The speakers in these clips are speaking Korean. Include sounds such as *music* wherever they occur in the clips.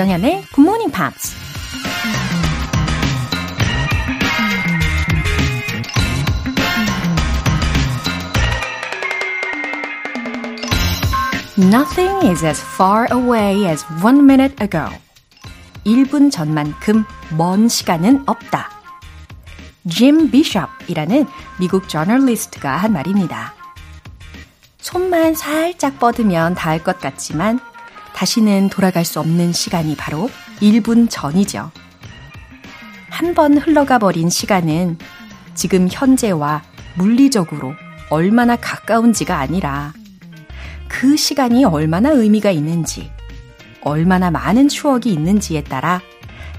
조정현의 Good Morning Pops. Nothing is as far away as one minute ago. 1분 전만큼 먼 시간은 없다. 짐 비숍이라는 미국 저널리스트가 한 말입니다. 손만 살짝 뻗으면 닿을 것 같지만 다시는 돌아갈 수 없는 시간이 바로 1분 전이죠. 한 번 흘러가 버린 시간은 지금 현재와 물리적으로 얼마나 가까운지가 아니라 그 시간이 얼마나 의미가 있는지, 얼마나 많은 추억이 있는지에 따라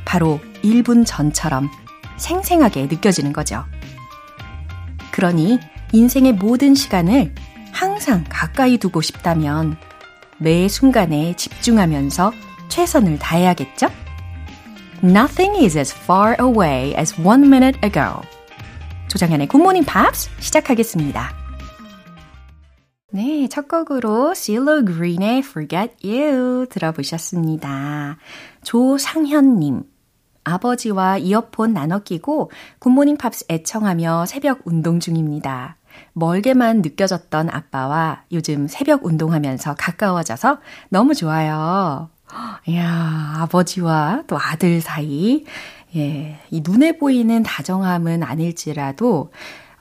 바로 1분 전처럼 생생하게 느껴지는 거죠. 그러니 인생의 모든 시간을 항상 가까이 두고 싶다면 매 순간에 집중하면서 최선을 다해야겠죠? Nothing is as far away as one minute ago. 조장현의 Good Morning Pops 시작하겠습니다. 네, 첫 곡으로 CeeLo Green의 Forget You 들어보셨습니다. 조상현님. 아버지와 이어폰 나눠 끼고 굿모닝 팝스 애청하며 새벽 운동 중입니다. 멀게만 느껴졌던 아빠와 요즘 새벽 운동하면서 가까워져서 너무 좋아요. 이야, 아버지와 또 아들 사이. 예, 이 눈에 보이는 다정함은 아닐지라도,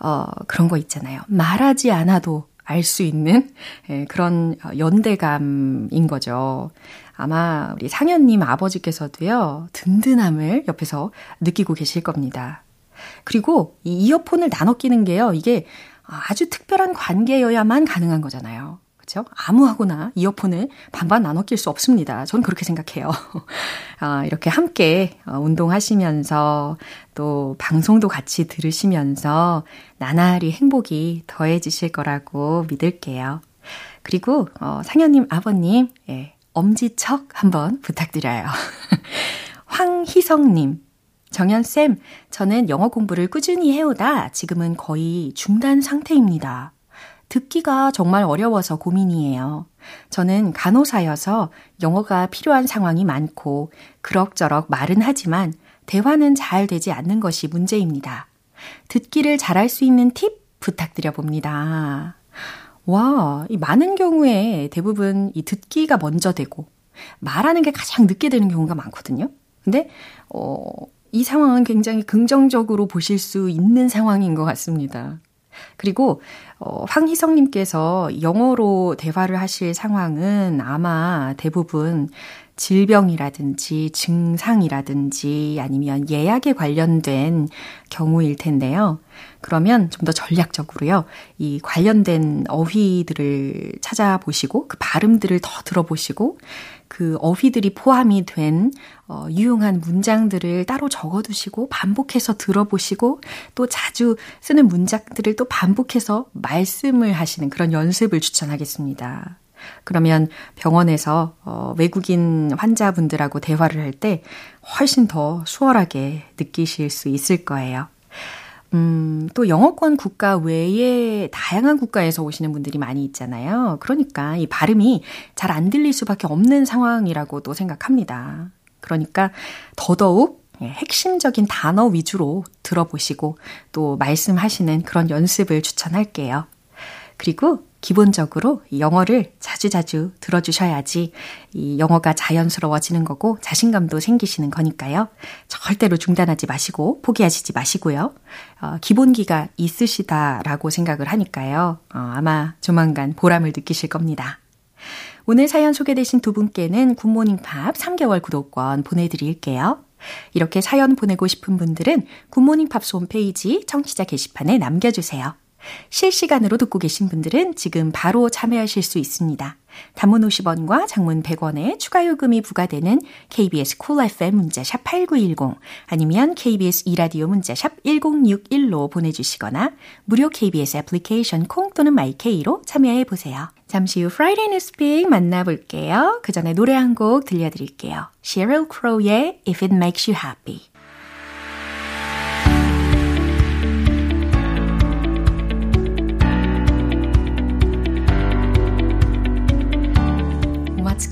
어, 그런 거 있잖아요. 말하지 않아도 알 수 있는 예, 그런 연대감인 거죠. 아마 우리 상현님 아버지께서도요, 든든함을 옆에서 느끼고 계실 겁니다. 그리고 이 이어폰을 나눠 끼는 게요, 이게 아주 특별한 관계여야만 가능한 거잖아요. 그렇죠? 아무하고나 이어폰을 반반 나눠 낄 수 없습니다. 저는 그렇게 생각해요. *laughs* 아, 이렇게 함께 어, 운동하시면서 또 방송도 같이 들으시면서 나날이 행복이 더해지실 거라고 믿을게요. 그리고 어, 상현님 아버님 예, 엄지척 한번 부탁드려요. *laughs* 황희성님 정연쌤, 저는 영어 공부를 꾸준히 해오다 지금은 거의 중단 상태입니다. 듣기가 정말 어려워서 고민이에요. 저는 간호사여서 영어가 필요한 상황이 많고 그럭저럭 말은 하지만 대화는 잘 되지 않는 것이 문제입니다. 듣기를 잘할 수 있는 팁 부탁드려 봅니다. 와, 이 많은 경우에 대부분 이 듣기가 먼저 되고 말하는 게 가장 늦게 되는 경우가 많거든요. 근데 어, 이 상황은 굉장히 긍정적으로 보실 수 있는 상황인 것 같습니다. 그리고 어, 황희성님께서 영어로 대화를 하실 상황은 아마 대부분 질병이라든지 증상이라든지 아니면 예약에 관련된 경우일 텐데요. 그러면 좀 더 전략적으로요. 이 관련된 어휘들을 찾아보시고 그 발음들을 더 들어보시고 그 어휘들이 포함이 된 어, 유용한 문장들을 따로 적어두시고 반복해서 들어보시고 또 자주 쓰는 문장들을 또 반복해서 말씀을 하시는 그런 연습을 추천하겠습니다. 그러면 병원에서 어, 외국인 환자분들하고 대화를 할 때 훨씬 더 수월하게 느끼실 수 있을 거예요. 음, 또 영어권 국가 외에 다양한 국가에서 오시는 분들이 많이 있잖아요. 그러니까 이 발음이 잘 안 들릴 수밖에 없는 상황이라고도 생각합니다. 그러니까 더더욱 예, 핵심적인 단어 위주로 들어보시고 또 말씀하시는 그런 연습을 추천할게요. 그리고 기본적으로 영어를 자주자주 들어주셔야지 이 영어가 자연스러워지는 거고 자신감도 생기시는 거니까요. 절대로 중단하지 마시고 포기하시지 마시고요. 어, 기본기가 있으시다라고 생각을 하니까요. 어, 아마 조만간 보람을 느끼실 겁니다. 오늘 사연 소개되신 두 분께는 굿모닝 팝 3개월 구독권 보내드릴게요. 이렇게 사연 보내고 싶은 분들은 굿모닝 팝스 홈페이지 청취자 게시판에 남겨주세요. 실시간으로 듣고 계신 분들은 지금 바로 참여하실 수 있습니다. 단문 50원과 장문 100원의 추가 요금이 부과되는 KBS cool FM 문자샵 8910 아니면 KBS 2라디오 문자샵 1061로 보내주시거나 무료 KBS 애플리케이션 콩 또는 my K로 참여해 보세요. 잠시 후 Friday News Pick 만나볼게요. 그 전에 노래 한 곡 들려드릴게요. Sheryl Crow의 If It Makes You Happy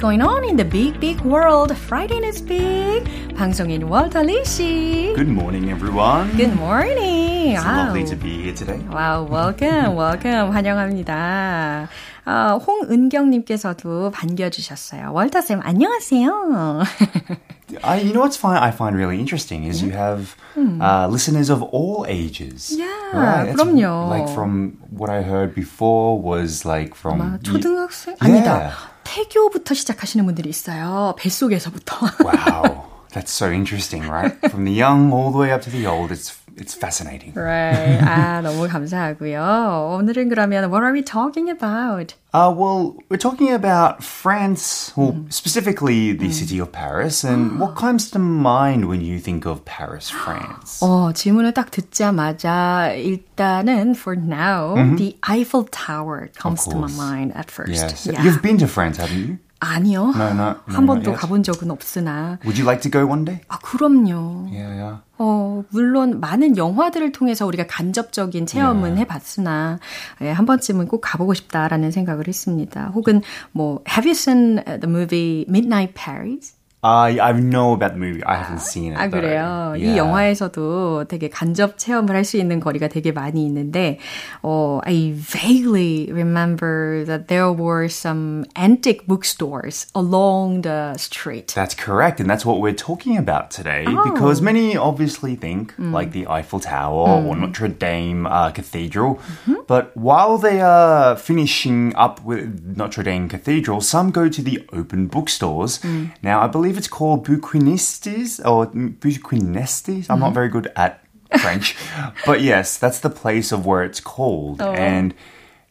going on in the big, big world? Friday is big. 방송인 월터 리 씨. Good morning, everyone. Good morning. It's wow. lovely to be here today. Wow, welcome, welcome. *laughs* 환영합니다. 어, 홍은경님께서도 반겨주셨어요. 월터쌤, 안녕하세요. *laughs* I, you know what's fine, I find really interesting is you have uh, listeners of all ages. Yeah, right? It's 그럼요. Like from what I heard before was like from 아마 초등학생? Yeah. 아니다. 태교부터 시작하시는 분들이 있어요. 뱃속에서부터. wow, that's so interesting, right? From the young all the way up to the old, it's it's fascinating. right. 아, *laughs* 너무 감사하고요. 오늘은 그러면 what are we talking about? Uh, well, we're talking about France, well, specifically the city of Paris, and *gasps* what comes to mind when you think of Paris, France? *gasps* 어, 질문을 딱 듣자마자 일단은 for now, the Eiffel Tower comes to my course. mind at first. Yes, Yeah. you've been to France, haven't you? 아니요. No, no, no, 한 번도. 가본 적은 없으나. Would you like to go one day? 아, 그럼요. Yeah, yeah. 어, 물론 많은 영화들을 통해서 우리가 간접적인 체험은 해봤으나 예, 한 번쯤은 꼭 가보고 싶다라는 생각을 했습니다. 혹은 뭐 Have you seen the movie Midnight Paris? I I know about the movie. I haven't seen it. 아, though. 그래요. 이 Yeah. 영화에서도 되게 간접 체험을 할 수 있는 거리가 되게 많이 있는데, 어, I vaguely remember that there were some antique bookstores along the street. That's correct, and that's what we're talking about today. Because many obviously think like the Eiffel Tower or Notre Dame uh, Cathedral, but while they are finishing up with Notre Dame Cathedral, some go to the open bookstores. Now, I believe it's called Bouquinistes or Bouquinistes. I'm not very good at French, *laughs* but yes, that's the place of where it's called. And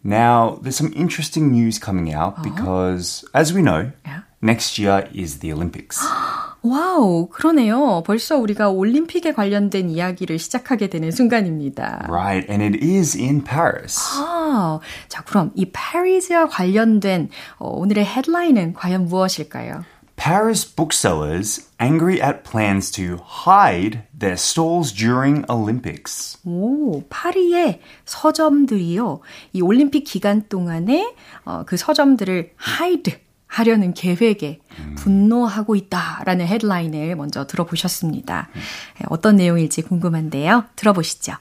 now there's some interesting news coming out because, as we know, Yeah. next year is the Olympics. *gasps* 와우, 그러네요. 벌써 우리가 올림픽에 관련된 이야기를 시작하게 되는 순간입니다. right, and it is in Paris. 아, 자, 그럼 이 파리즈와 관련된 어, 오늘의 헤드라인은 과연 무엇일까요? Paris booksellers angry at plans to hide their stalls during Olympics. 오, 파리의 서점들이요. 이 올림픽 기간 동안에 어, 그 서점들을 hide 하려는 계획에 분노하고 있다라는 헤드라인을 먼저 들어보셨습니다. 예, 어떤 내용일지 궁금한데요. 들어보시죠.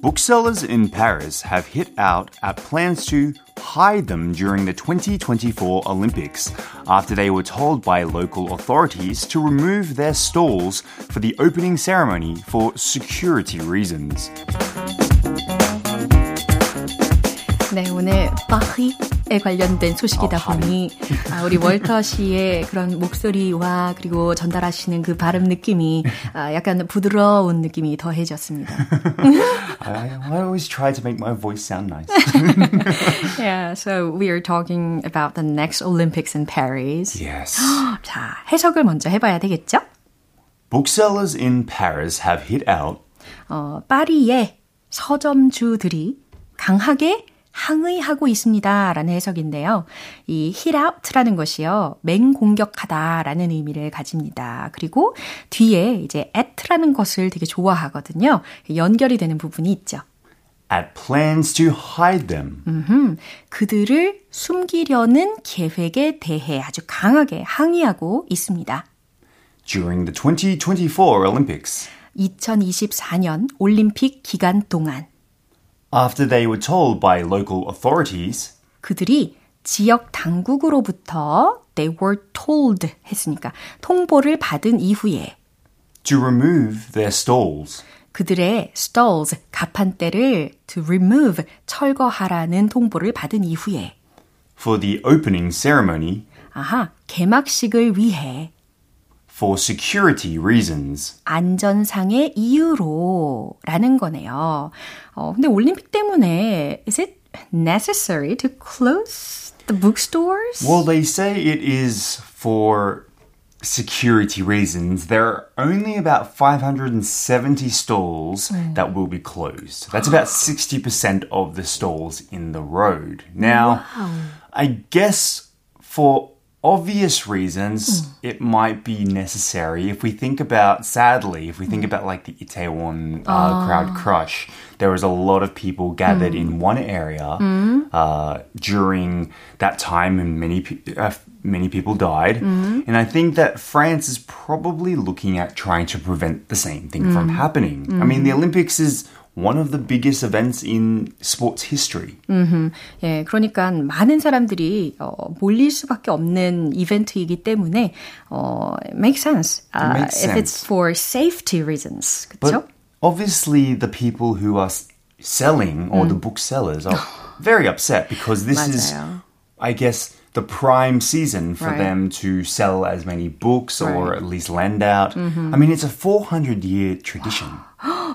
Booksellers in Paris have hit out at plans to hide them during the 2024 Olympics after they were told by local authorities to remove their stalls for the opening ceremony for security reasons. 네, 오늘 파리 에 관련된 소식이다 아. 보니 아, 우리 월터 씨의 그런 목소리와 그리고 전달하시는 그 발음 느낌이 아, 약간 부드러운 느낌이 더해졌습니다. I, I always try to make my voice sound nice. yeah, so we are talking about the next Olympics in Paris. yes. 자, 해석을 먼저 해봐야 되겠죠? Booksellers in Paris have hit out 어, 파리의 서점주들이 강하게 항의하고 있습니다. 라는 해석인데요. 이 hit out라는 것이요. 맹공격하다 라는 의미를 가집니다. 그리고 뒤에 이제 at라는 것을 되게 좋아하거든요. 연결이 되는 부분이 있죠. at plans to hide them. 음, 그들을 숨기려는 계획에 대해 아주 강하게 항의하고 있습니다. during the 2024 Olympics 2024년 올림픽 기간 동안 after they were told by local authorities 그들이 지역 당국으로부터 they were told 했으니까 통보를 받은 이후에 to remove their stalls. 그들의 stalls 가판대를 to remove 철거하라는 통보를 받은 이후에 for the opening ceremony 아하 개막식을 위해 for security reasons. 안전상의 이유로라는 거네요. 어, 근데 올림픽 때문에 is it necessary to close the bookstores? Well, they say it is for security reasons. There are only about 570 stalls that will be closed. That's about 60% of the stalls in the road. Now, I guess for obvious reasons, mm. it might be necessary. If we think about, sadly, if we think about like the Itaewon uh, uh. crowd crush, there was a lot of people gathered mm. in one area mm. uh, during that time, and many uh, many people died. Mm. And I think that France is probably looking at trying to prevent the same thing from happening. I mean, the Olympics is one of the biggest events in sports history. 음, 예, 그러니까 많은 사람들이 어, 몰릴 수밖에 없는 이벤트이기 때문에 어, makes sense. Uh, it makes if sense. it's for safety reasons, 그렇죠? obviously, the people who are selling or 음. the booksellers are *gasps* very upset because this 맞아요. is, I guess the prime season for right. them to sell as many books right. or at least lend out. Mm-hmm. I mean, it's a 400 year tradition.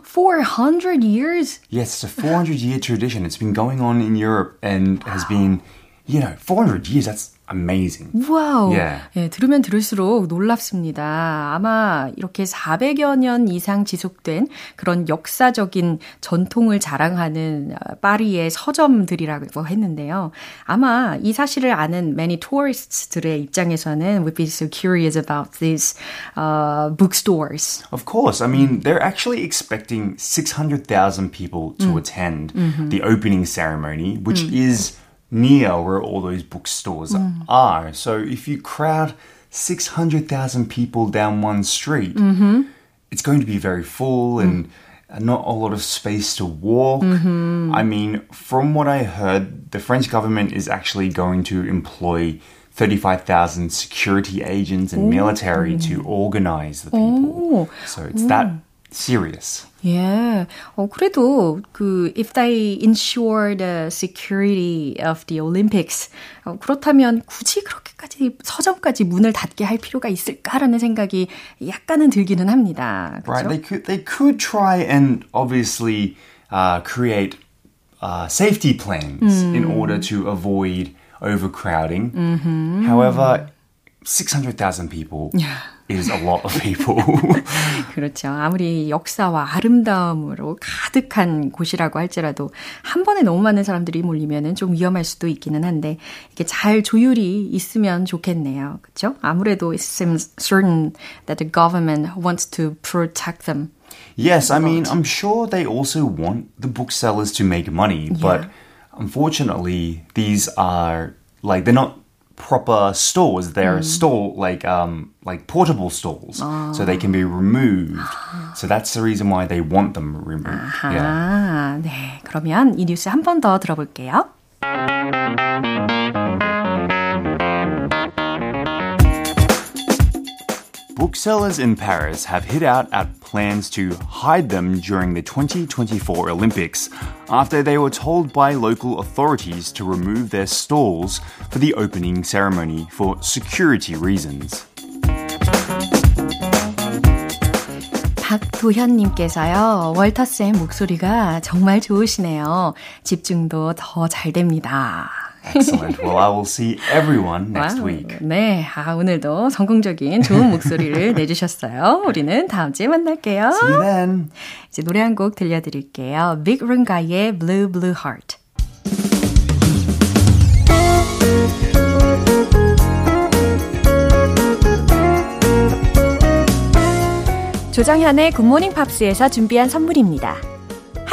400 years? Yes, it's a 400 year tradition. It's been going on in Europe and has been, you know, 400 years. That's amazing. 와우. Yeah. 예, 들으면 들을수록 놀랍습니다. 아마 이렇게 400여 년 이상 지속된 그런 역사적인 전통을 자랑하는 파리의 서점들이라고 했는데요. 아마 이 사실을 아는 many tourists 들의 입장에서는 would be so curious about these uh, bookstores. Of course. I mean, they're actually expecting 600,000 people to attend mm-hmm. the opening ceremony, which is near where all those bookstores mm. are. So if you crowd 600,000 people down one street, mm-hmm. it's going to be very full and mm. not a lot of space to walk. Mm-hmm. I mean, from what I heard, the French government is actually going to employ 35,000 security agents and Ooh. military to organize the people. So it's that serious. 예. 어, 그래도 그 if they ensure the security of the Olympics 어, 그렇다면 굳이 그렇게까지 서점까지 문을 닫게 할 필요가 있을까라는 생각이 약간은 들기는 합니다. 그렇죠? Right. They could they could try and obviously uh, create uh, safety plans 음. in order to avoid overcrowding. Mm-hmm. However, 600,000 people is a lot of people. *laughs* 그렇죠. 아무리 역사와 아름다움으로 가득한 곳이라고 할지라도 한 번에 너무 많은 사람들이 몰리면은 좀 위험할 수도 있기는 한데 이게 잘 조율이 있으면 좋겠네요. 그렇죠? 아무래도 it seems certain that the government wants to protect them. Yes, I mean, I'm sure they also want the booksellers to make money, yeah. but unfortunately, these are like they're not proper stores. They're mm. store like um like portable stalls, so they can be removed. so that's the reason why they want them removed. 아하, yeah. 네, 그러면 이 뉴스 한 번 더 들어볼게요. Booksellers in Paris have hit out at plans to hide them during the 2024 Olympics after they were told by local authorities to remove their stalls for the opening ceremony for security reasons. 박도현님께서요, 월터쌤 목소리가 정말 좋으시네요. 집중도 더 잘 됩니다. Excellent. Well, I will see everyone next wow. week. 네, 아, 오늘도 성공적인 좋은 목소리를 내주셨어요. 우리는 다음 주에 만날게요. See you then. 이제 노래 한 곡 들려드릴게요. Bic Runga의 Blue Blue Heart. 조정현의 굿모닝 팝스에서 준비한 선물입니다.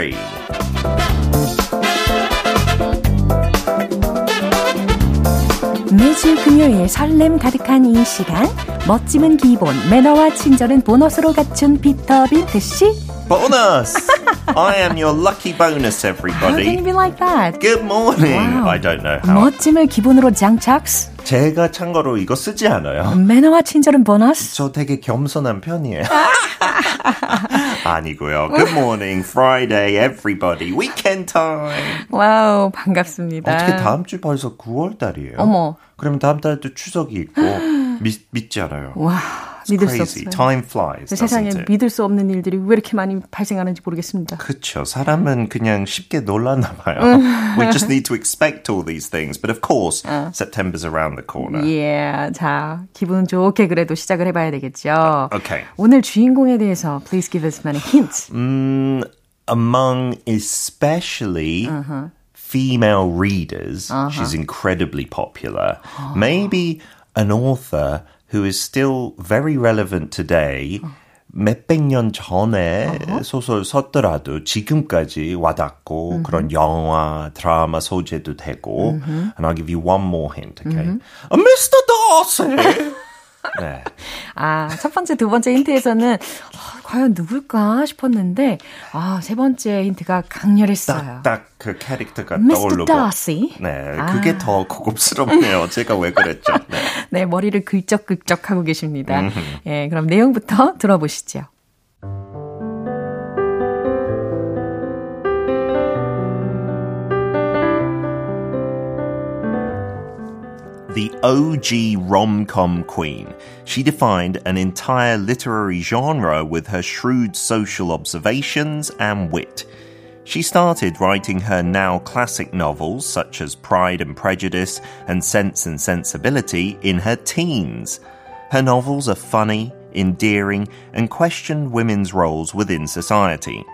Extraordinary. 매주 금요일 설렘 가득한 이 시간 멋짐은 기본 매너와 친절은 보너스로 갖춘 피터 빈트 씨 보너스 I am your lucky bonus, How can you everybody. be like that? Good morning. Wow. I don't know how. 멋짐을 기본으로 장착. 제가 참고로 이거 쓰지 않아요. 매너와 친절은 보너스. 저 되게 겸손한 편이에요. 아니고요. Good morning, Friday, everybody. Weekend time. 와우, 반갑습니다. 어떻게 다음 주 벌써 9월 달이에요? 어머. 그러면 다음 달도 추석이 있고 믿, 믿지 않아요. 와, 믿을 수 crazy. 없어요. Time flies. 세상에 doesn't it? 믿을 수 없는 일들이 왜 이렇게 많이 발생하는지 모르겠습니다. 그쵸. 사람은 그냥 쉽게 놀랐나 봐요. We just need to expect all these things. But of course, September's around the corner. 예, 자, 기분 좋게 그래도 시작을 해봐야 되겠죠. Okay. 오늘 주인공에 대해서 please give us many hints. Mm, among especially female readers, she's incredibly popular. Maybe an author who is still very relevant today. 몇백 년 전에 소설 썼더라도 지금까지 와닿고 그런 영화, 드라마 소재도 되고. And I'll give you one more hint, okay? Uh, Mr. Darcy! 네. 아, 첫 번째, 두 번째 힌트에서는 어, 과연 누굴까 싶었는데, 아, 세 번째 힌트가 강렬했어요. 딱 그 캐릭터가. 떠오르고. Darcy? 네, 아. 그게 더 고급스럽네요. 제가 왜 그랬죠? 네. *laughs* 네, 머리를 긁적긁적 하고 계십니다. 예, 그럼 내용부터 들어보시죠. The OG rom-com queen. She defined an entire literary genre with her shrewd social observations and wit. She started writing her now classic novels such as Pride and Prejudice and Sense and Sensibility in her teens. Her novels are funny, endearing, and question women's roles within society.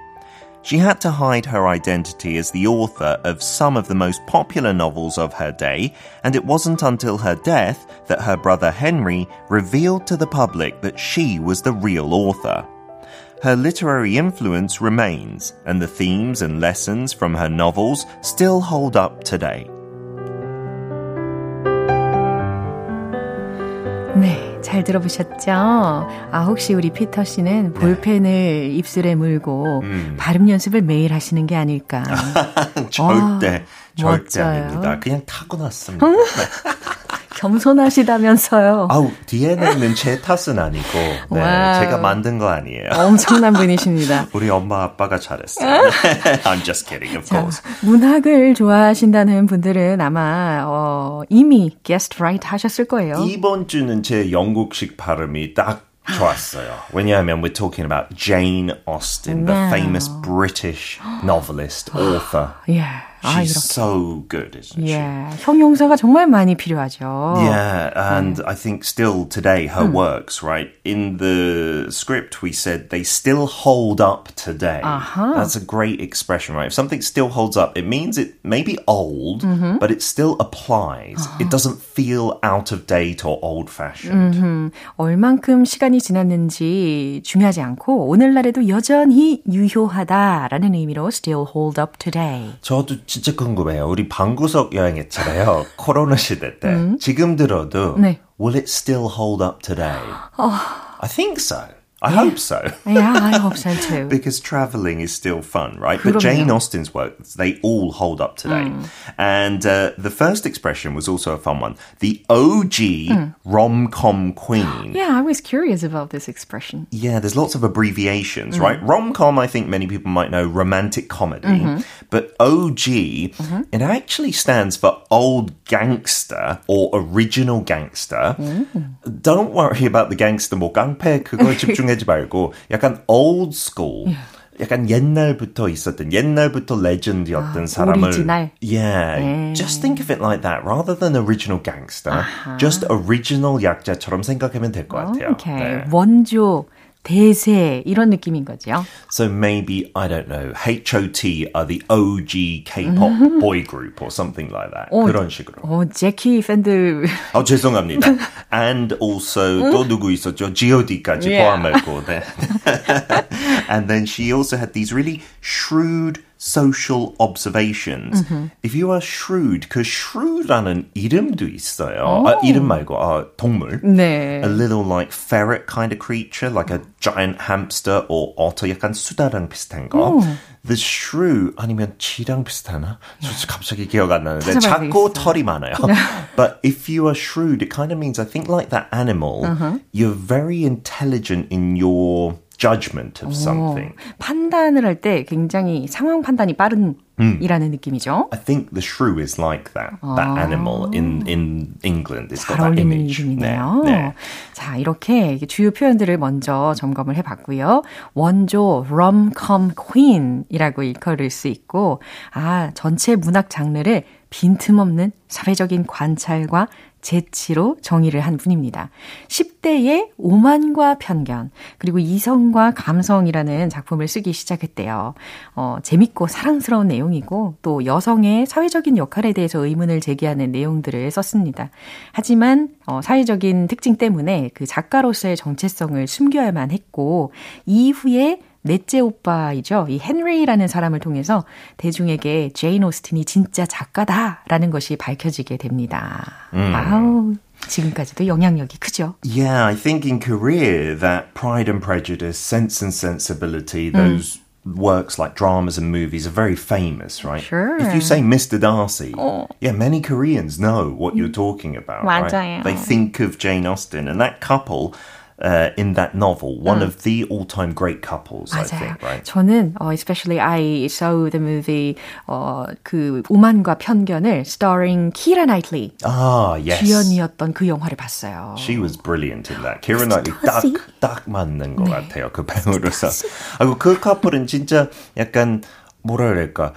She had to hide her identity as the author of some of the most popular novels of her day, and it wasn't until her death that her brother Henry revealed to the public that she was the real author. Her literary influence remains, and the themes and lessons from her novels still hold up today. 잘 들어보셨죠? 아, 혹시 우리 피터 씨는 볼펜을 입술에 물고 발음 연습을 매일 하시는 게 아닐까. *laughs* 절대, 절대 멋져요. 아닙니다. 그냥 타고났습니다. *laughs* 네. 겸손하시다면서요. 아우, DNA는 제 탓은 아니고, 네. 제가 만든 거 아니에요. 엄청난 분이십니다. *laughs* 우리 엄마 아빠가 잘했어요. *laughs* I'm just kidding, of 자, course. 문학을 좋아하신다는 분들은 아마 어, 이미 guest right 하셨을 거예요. 이번 주는 제 영국식 발음이 딱 좋았어요. 왜냐하면 we're talking about Jane Austen, the Wow. famous British novelist, *gasps* author. 예, 아 She's 이렇게. so good, isn't she? 예, 형용사가 정말 많이 필요하죠. Yeah, and I think still today her works, right? In the script, we said they still hold up today. Uh-huh. That's a great expression, right? If something still holds up, it means it may be old, but it still applies. It doesn't feel out of date or old fashioned. 얼만큼 시간이 지났는지 중요하지 않고 오늘날에도 여전히 유효하다라는 의미로 still hold up today. 저도 진짜 궁금해요. 우리 방구석 여행했잖아요. 코로나 시대 때. 지금 들어도 네. will it still hold up today? I think so. I hope so. *laughs* Yeah, I hope so too. *laughs* because traveling is still fun, right? But 그럼요. Jane Austen's works, they all hold up today. Mm. And uh, the first expression was also a fun one. The OG rom-com queen. Mm. *gasps* Yeah, I was curious about this expression. Yeah, there's lots of Mm. abbreviations, right? Rom-com, I think many people might know, romantic comedy. Mm-hmm. But OG, it actually stands for old gangster or original gangster. Mm. Don't worry about the gangster, 뭐 깡패 그거에 *laughs* 집중 하지 말고 약간 old school. 약간 옛날부터 있었던 옛날부터 레전드였던 사람을 오리지널. yeah just think of it like that rather than original gangster just original 약자처럼 생각하면 될 것 같아요 Okay. 네. 원조, 대세 이런 느낌인 거죠. So maybe, I don't know, HOT are the OG K-pop boy group or something like that. 어, 그런 식으로. 어, 제키 팬들 어, 죄송합니다. And also, 또 누구 있었죠? G.O.D까지 Yeah. 포함하고. 네. *laughs* and then she also had these really shrewd social observations. If you are shrewd, 그 shrewd라는 이름도 있어요. 아, 이름 말고 아, 동물. 네. A little like ferret kind of creature, like a giant hamster or otter, 약간 수다랑 비슷한 거. The shrew 아니면 쥐랑 비슷하나? 저 갑자기 기억 안 나는데 찾아봐야 작고 되겠어요. 털이 많아요. but if you are shrewd, it kind of means I think like that animal, you're very intelligent in your judgment of something. 판단을 할 때 굉장히 상황 판단이 빠른 이라는 느낌이죠. I think the shrew is like that. That animal in in England. It's got 잘 that image. 이름이네요. 네, 네. 자, 이렇게 주요 표현들을 먼저 점검을 해 봤고요. 원조 rom-com queen이라고 일컬을 수 있고, 아, 전체 문학 장르를 빈틈없는 사회적인 관찰과 재치로 정의를 한 분입니다. 10대의 오만과 편견, 그리고 이성과 감성이라는 작품을 쓰기 시작했대요. 어, 재밌고 사랑스러운 내용이고, 또 여성의 사회적인 역할에 대해서 의문을 제기하는 내용들을 썼습니다. 하지만, 어, 사회적인 특징 때문에 그 작가로서의 정체성을 숨겨야만 했고, 이후에 넷째 오빠이죠. 이 헨리라는 사람을 통해서 대중에게 제인 오스틴이 진짜 작가다라는 것이 밝혀지게 됩니다. 아우, 지금까지도 영향력이 크죠. Yeah, I think in Korea that Pride and Prejudice, Sense and Sensibility, those works like dramas and movies are very famous, right? Sure. If you say Mr. Darcy, yeah, many Koreans know what you're talking about. Right? 맞아요. They think of Jane Austen and that couple. Uh, in that novel, one of the all-time great couples, I 맞아요. think, right? 저는 어, especially I saw the movie 어, 그 오만과 편견을 starring Keira Knightley Ah, yes. 주연이었던 그 영화를 봤어요. She was brilliant in that. Keira Knightley 딱, Darcy? 딱 맞는 것 같아요. 그 배우로서. 아이고, 그 커플은 진짜 약간, 뭐라 그럴까.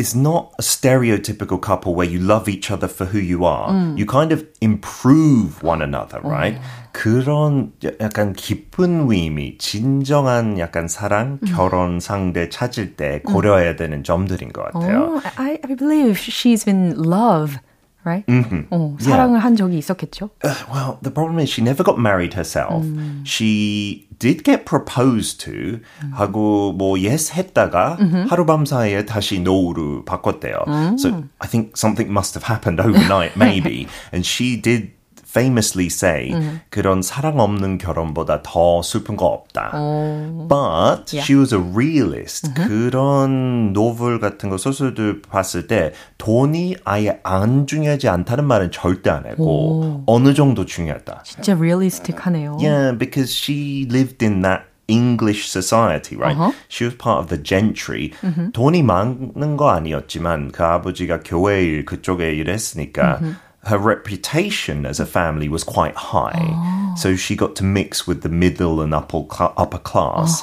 It's not a stereotypical couple where you love each other for who you are. You kind of improve one another, right? 그런 약간 깊은 의미, 진정한 약간 사랑, 결혼 상대 찾을 때 고려해야 되는 점들인 것 같아요. 어, I, I believe she's in love, right? 어, 사랑을 한 적이 있었겠죠? Uh, well, the problem is she never got married herself. She did get proposed to 하고 뭐 yes 했다가 하루밤 사이에 다시 no로 바꿨대요. So I think something must have happened overnight, maybe. *laughs* and she did famously say 그런 사랑 없는 결혼보다 더 슬픈 거 없다. But Yeah. she was a realist. 그런 노vel 같은 거 소설들 봤을 때 돈이 아예 안 중요하지 않다는 말은 절대 안 했고 어느 정도 중요하다. 진짜 realistic하네요. Yeah, because she lived in that English society, right? She was part of the gentry. 돈이 많은 거 아니었지만 그 아버지가 교회 일 그쪽에 일했으니까 her reputation as a family was quite high. So she got to mix with the middle and upper cl- upper class.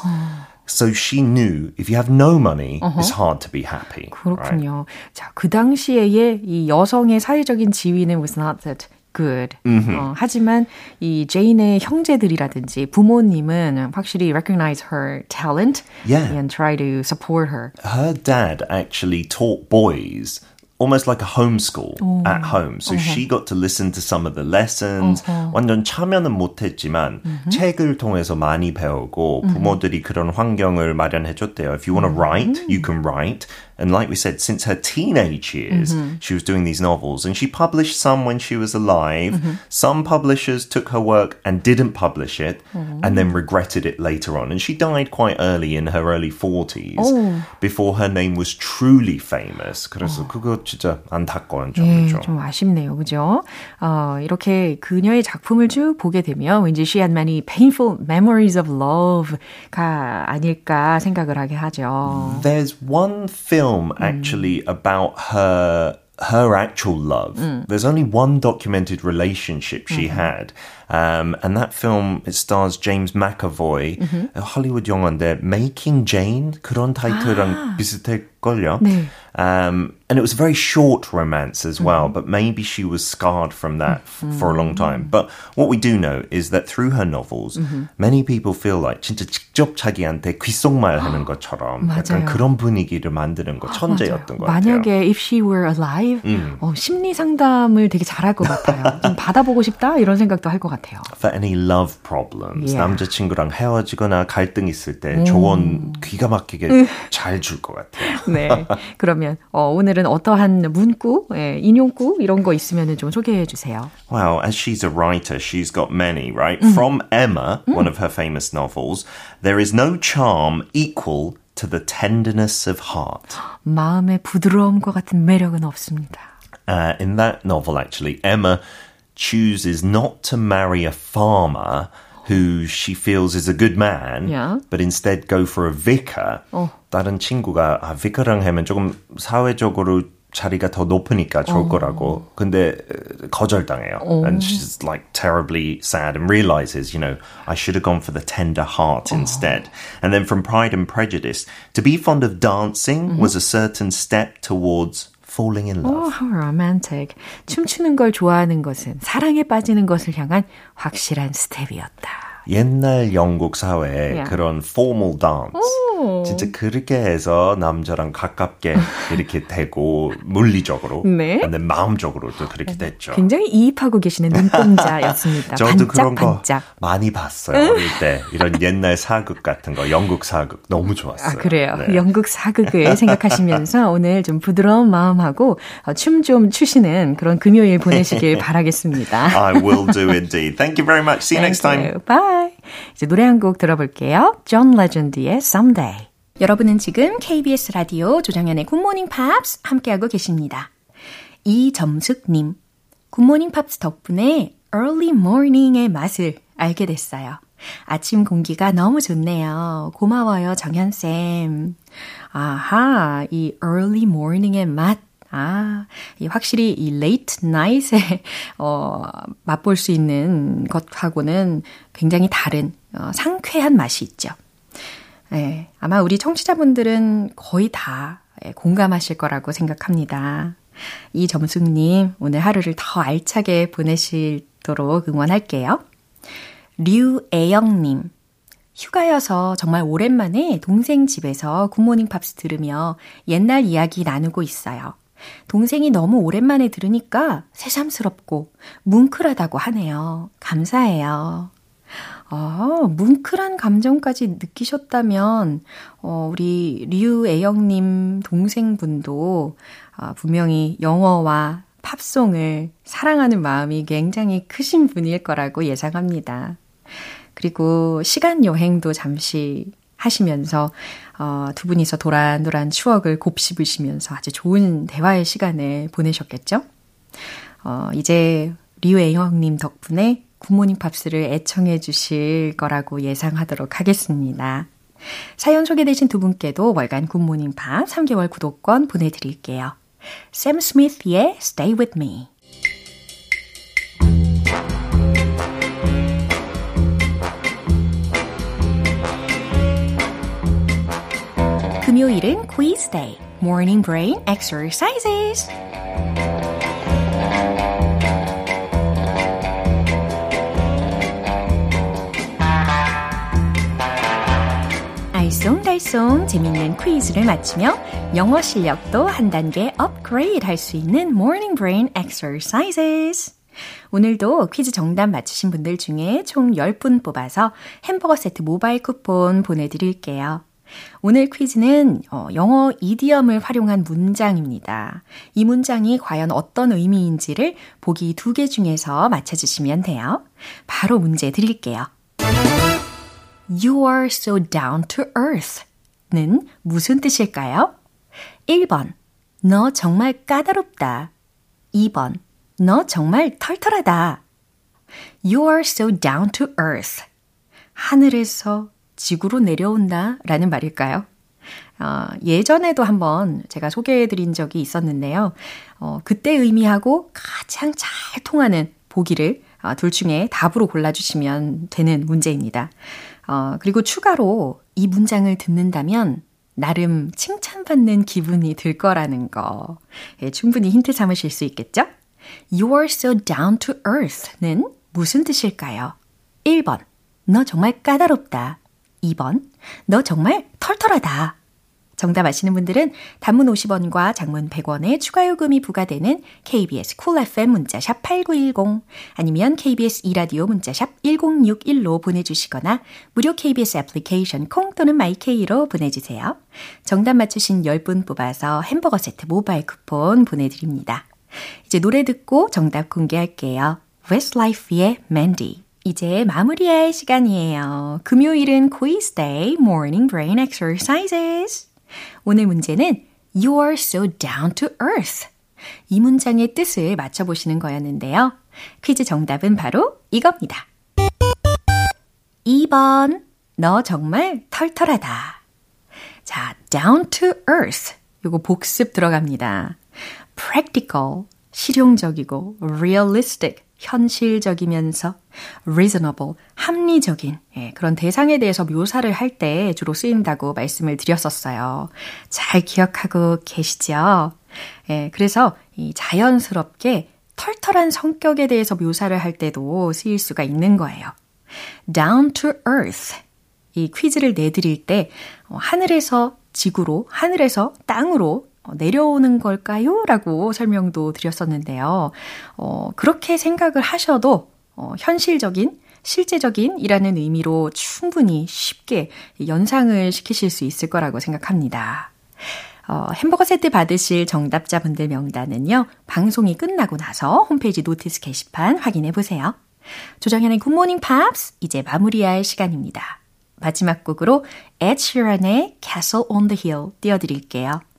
So she knew if you have no money, it's hard to be happy. right? 그렇군요. 자, 그 당시에의 이 여성의 사회적인 지위는 was not that good. 어, 하지만 이 제인의 형제들이라든지 부모님은 확실히 recognize her talent Yeah. and try to support her. her dad actually taught boys almost like a homeschool at home. So she got to listen to some of the lessons. 완전 참여는 못했지만 책을 통해서 많이 배우고 부모들이 그런 환경을 마련해 줬대요. If you want to write, you can write. And like we said, since her teenage years, she was doing these novels. And she published some when she was alive. Some publishers took her work and didn't publish it and then regretted it later on. And she died quite early in her early 40s before her name was truly famous. 그래서 그거 진짜 안타까운 예, 점이죠. 좀 아쉽네요. 그죠? 어, 이렇게 그녀의 작품을 쭉 보게 되면 왠지 she had many painful memories of love가 아닐까 생각을 하게 하죠. There's one film Mm. actually about her her actual love. Mm. There's only one documented relationship she mm-hmm. had. Um, and that film it stars James McAvoy. 헐리우드 영화인데 Making Jane 그런 타이틀이랑 비슷할걸요. 네. Um, and it was a very short romance as well, but maybe she was scarred from that f- for a long time. But what we do know is that through her novels, many people feel like 진짜 직접 자기한테 귓속말 하는 *gasps* 것처럼 약간 맞아요. 그런 분위기를 만드는 거 천재였던 것 같아요. 만약에 if she were alive, 어, 심리 상담을 되게 잘할 것 같아요. 좀 받아보고 싶다 이런 생각도 할 것 같아요. For any love problems, Yeah. 남자친구랑 헤어지거나 갈등 있을 때 조언 기가 막히게 잘 줄 것 같아요. 네. 그러면 어, 오늘은 어떠한 문구, 예, 인용구 이런 거 있으면 좀 소개해 주세요. Well, as she's a writer, she's got many, right? From Emma, one of her famous novels, there is no charm equal to the tenderness of heart. 마음의 부드러움과 같은 매력은 없습니다. Uh, in that novel, actually, Emma chooses not to marry a farmer who she feels is a good man, Yeah. but instead go for a vicar. 어. 다른 친구가 아, vicar랑 하면 조금 사회적으로 자리가 더 높으니까 좋을 거라고. 근데 어, 거절당해요. And she's like terribly sad and realizes, you know, I should have gone for the tender heart instead. And then from Pride and Prejudice, to be fond of dancing was a certain step towards falling in love. Oh, romantic. 춤추는 걸 좋아하는 것은 사랑에 빠지는 것을 향한 확실한 스텝이었다. 옛날 영국 사회에 Yeah. 그런 formal dance 진짜 그렇게 해서 남자랑 가깝게 *laughs* 이렇게 되고 물리적으로 네. 근데 마음적으로도 그렇게 됐죠. 굉장히 이입하고 계시는 눈동자였습니다. *laughs* 저도 그런 거 반짝반짝. 많이 봤어요. 어릴 때 이런 옛날 사극 같은 거 영국 사극 너무 좋았어요. 아, 그래요. 네. 영국 사극을 *laughs* 생각하시면서 오늘 좀 부드러운 마음하고 어, 춤좀 추시는 그런 금요일 보내시길 바라겠습니다. I will do indeed. Thank you very much. See you next time. You. Bye. 이제 노래 한 곡 들어볼게요. John Legend의 Someday. 여러분은 지금 KBS 라디오 조정현의 굿모닝 팝스 함께하고 계십니다. 이점숙님, 굿모닝 팝스 덕분에 early morning의 맛을 알게 됐어요. 아침 공기가 너무 좋네요. 고마워요, 정현쌤. 아하, 이 early morning의 맛. 아, 이 확실히 이 late night에, *laughs* 어, 맛볼 수 있는 것하고는 굉장히 다른, 어, 상쾌한 맛이 있죠. 예, 아마 우리 청취자분들은 거의 다 예, 공감하실 거라고 생각합니다. 이 점숙님, 오늘 하루를 더 알차게 보내시도록 응원할게요. 류애영님, 휴가여서 정말 오랜만에 동생 집에서 굿모닝 팝스 들으며 옛날 이야기 나누고 있어요. 동생이 너무 오랜만에 들으니까 새삼스럽고 뭉클하다고 하네요. 감사해요. 아, 뭉클한 감정까지 느끼셨다면, 어, 우리 류애영님 동생분도 아, 분명히 영어와 팝송을 사랑하는 마음이 굉장히 크신 분일 거라고 예상합니다. 그리고 시간 여행도 잠시 하시면서 어, 두 분이서 도란도란 추억을 곱씹으시면서 아주 좋은 대화의 시간을 보내셨겠죠? 어, 이제 리우애형님 덕분에 굿모닝 팝스를 애청해 주실 거라고 예상하도록 하겠습니다. 사연 소개되신 두 분께도 월간 굿모닝 팝 3개월 구독권 보내드릴게요. 샘 스미스의 Stay With Me 금요일은 quiz morning brain exercises. 알쏭달쏭 재밌는 퀴즈를 맞추며 영어 실력도 한 단계 업그레이드 할 수 있는 morning brain exercises. 오늘도 퀴즈 정답 맞추신 분들 중에 총 10분 뽑아서 햄버거 세트 모바일 쿠폰 보내드릴게요. 오늘 퀴즈는 어, 영어 이디엄을 활용한 문장입니다. 이 문장이 과연 어떤 의미인지를 보기 두 개 중에서 맞춰주시면 돼요. 바로 문제 드릴게요. You are so down to earth 는 무슨 뜻일까요? 1번, 너 정말 까다롭다. 2번, 너 정말 털털하다. You are so down to earth. 하늘에서 지구로 내려온다 라는 말일까요? 어, 예전에도 한번 제가 소개해 드린 적이 있었는데요. 어, 그때 의미하고 가장 잘 통하는 보기를 어, 둘 중에 답으로 골라주시면 되는 문제입니다. 어, 그리고 추가로 이 문장을 듣는다면 나름 칭찬받는 기분이 들 거라는 거. 예, 충분히 힌트 삼으실 수 있겠죠? You're so down to earth는 무슨 뜻일까요? 1번, 너 정말 까다롭다. 2번, 너 정말 털털하다. 정답 아시는 분들은 단문 50원과 장문 100원의 추가 요금이 부과되는 KBS cool FM 문자샵 8910 아니면 KBS 2라디오 문자샵 1061로 보내주시거나 무료 KBS 애플리케이션 콩 또는 my K로 보내주세요. 정답 맞추신 10분 뽑아서 햄버거 세트 모바일 쿠폰 보내드립니다. 이제 노래 듣고 정답 공개할게요. Westlife의 Mandy. 이제 마무리할 시간이에요. 금요일은 quiz day, morning brain exercises. 오늘 문제는 You are so down to earth. 이 문장의 뜻을 맞춰보시는 거였는데요. 퀴즈 정답은 바로 이겁니다. 2번. 너 정말 털털하다. 자, down to earth. 요거 복습 들어갑니다. practical, 실용적이고 realistic, 현실적이면서 reasonable, 합리적인 예, 그런 대상에 대해서 묘사를 할 때 주로 쓰인다고 말씀을 드렸었어요. 잘 기억하고 계시죠? 예, 그래서 이 자연스럽게 털털한 성격에 대해서 묘사를 할 때도 쓰일 수가 있는 거예요. down to earth. 이 퀴즈를 내드릴 때 어, 하늘에서 지구로, 하늘에서 땅으로 어, 내려오는 걸까요? 라고 설명도 드렸었는데요. 어, 그렇게 생각을 하셔도 어, 현실적인, 실제적인 이라는 의미로 충분히 쉽게 연상을 시키실 수 있을 거라고 생각합니다. 어, 햄버거 세트 받으실 정답자분들 명단은요, 방송이 끝나고 나서 홈페이지 notice 게시판 확인해 보세요. 조정현의 굿모닝 팝스, 이제 마무리할 시간입니다. 마지막 곡으로 Ed Sheeran의 Castle on the Hill 띄워드릴게요.